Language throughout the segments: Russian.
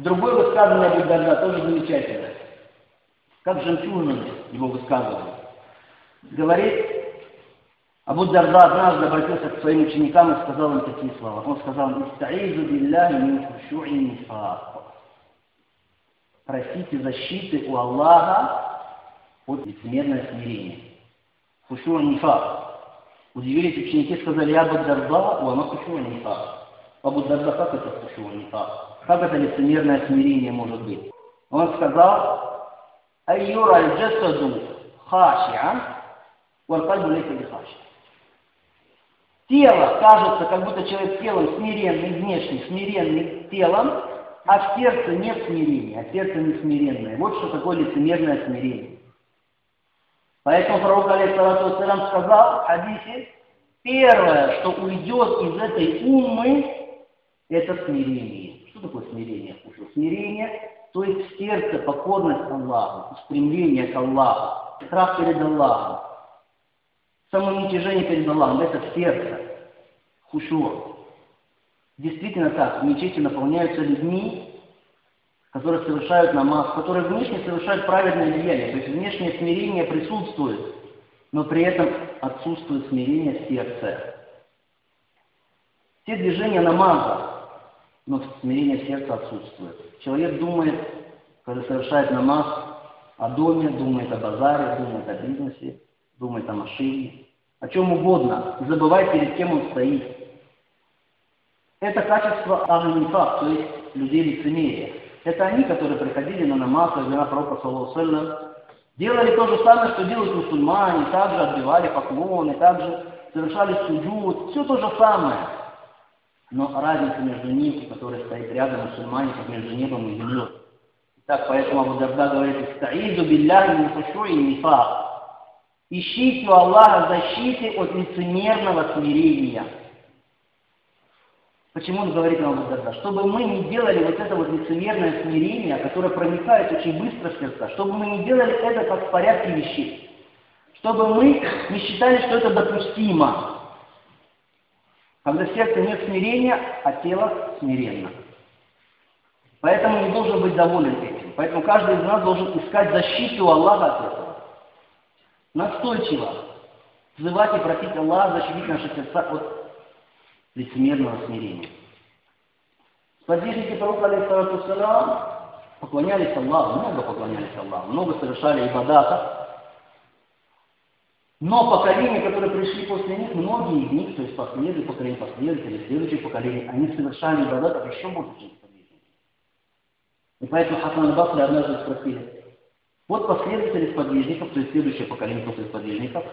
Другое высказывание Абу Дарда тоже замечательное. Как жемчужины его высказывание. Говорит, Абу Дарда однажды обратился к своим ученикам и сказал им такие слова. Он сказал, «Истаизу билляхи мин хушу'i нифак». Просите защиты у Аллаха от лицемерного смирения. Хушу'a нифак. Удивились ученики, сказали, я Абу Дарда, у она хушу'a нифак. Абу Дарда, как это хушу'a нифак? Как это лицемерное смирение может быть? Он сказал, «Айюра аль-джасаду хашиан, валь-кальбу лейка бихаши». Тело кажется, как будто человек телом смиренный, внешне смиренный телом, а в сердце нет смирения, а сердце не смиренное. Вот что такое лицемерное смирение. Поэтому пророк Алейхиссалату сказал в хадисе, первое, что уйдет из этой умы, это смирение. Что такое смирение? Смирение, то есть сердце покорность Аллаху, стремление к Аллаху, страх перед Аллахом, самоуничижение перед Аллахом, это сердце, хушур. Действительно так, мечети наполняются людьми, которые совершают намаз, которые внешне совершают праведное деяние, то есть внешнее смирение присутствует, но при этом отсутствует смирение в сердце. Все движения намаза, но смирение сердца отсутствует. Человек думает, когда совершает намаз, о доме, думает о базаре, думает о бизнесе, думает о машине, о чем угодно, забывает, перед кем он стоит. Это качество агнифак, то есть людей лицемерия. Это они, которые приходили на намаз, на пророка, саллаху делали то же самое, что делают мусульмане, также отбивали поклоны, также совершали суджуд, все то же самое. Но разница между ним, который стоит рядом, мусульмане, как между небом и землей. Так, поэтому Абу Дарда говорит, «Стаиду билляхи мин и нифак». Ищите у Аллаха защиты от лицемерного смирения. Почему он говорит нам вот это? Чтобы мы не делали вот это вот лицемерное смирение, которое проникает очень быстро в сердца, чтобы мы не делали это как в порядке вещей. Чтобы мы не считали, что это допустимо. Когда сердце нет смирения, а тело смиренно. Поэтому не должен быть доволен этим. Поэтому каждый из нас должен искать защиту Аллаха от этого. Настойчиво взывать и просить Аллаха защитить наши сердца от лицемерного смирения. Сподвижники пророка, алейхиссалату поклонялись Аллаху, много поклонялись Аллаху, много совершали ибадата. Но поколения, которые пришли после них, многие из них, то есть последующие поколения, последователи, следующие поколения, они совершали ибадатов еще больше, чем сподвижники. И поэтому Хасан Басли однажды спросили, вот последователи сподвижников, то есть следующее поколение после сподвижников,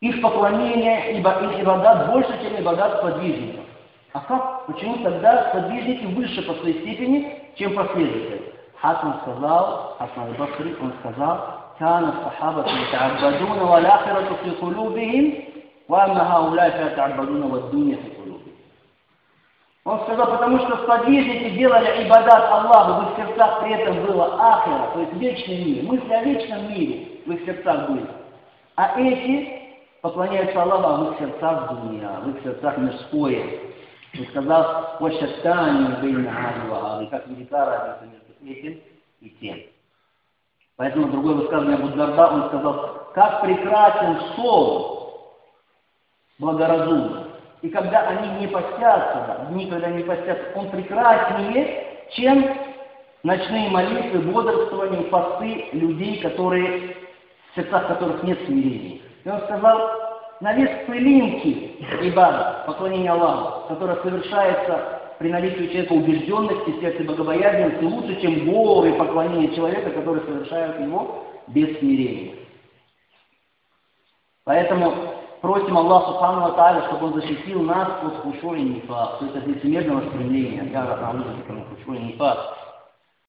их поклонение, ибо их ибадат больше, чем ибадат подвижников. А как? Почему тогда подвижники выше по своей степени, чем последователи? Хасан сказал, Хасан Басри, он сказал, كان الصحابة يتعبدون والآخرة في قلوبهم وأما هؤلاء فيتعبدون والدنيا في قلوبهم. Он сказал, потому что сподвижники делали ибадат Аллаху, в их сердцах при этом было ахира, то есть вечный мир, мысли о вечном мире в их сердцах были. А эти поклоняются Аллаху, а в их сердцах дуния, в их сердцах мирское. И сказал, «Ващаттани бейна али как велика разница между этим и тем. Поэтому другое высказывание Буддарда, он сказал, как прекрасен сон благоразумный. И когда они не постятся, дни, когда не постятся, он прекраснее, чем ночные молитвы, бодрствования, посты людей, которые, в сердцах которых нет смирения. И он сказал, на вес пылинки ибада, поклонения Аллаху, которое совершается при наличии у человека убежденности, сердце богобоязненности, лучше, чем горы поклонения человека, которые совершают его без смирения. Поэтому просим Аллаха Субхану Тааля, чтобы Он защитил нас от хушой и то есть от лицемерного стремления. Я рахману хушой и.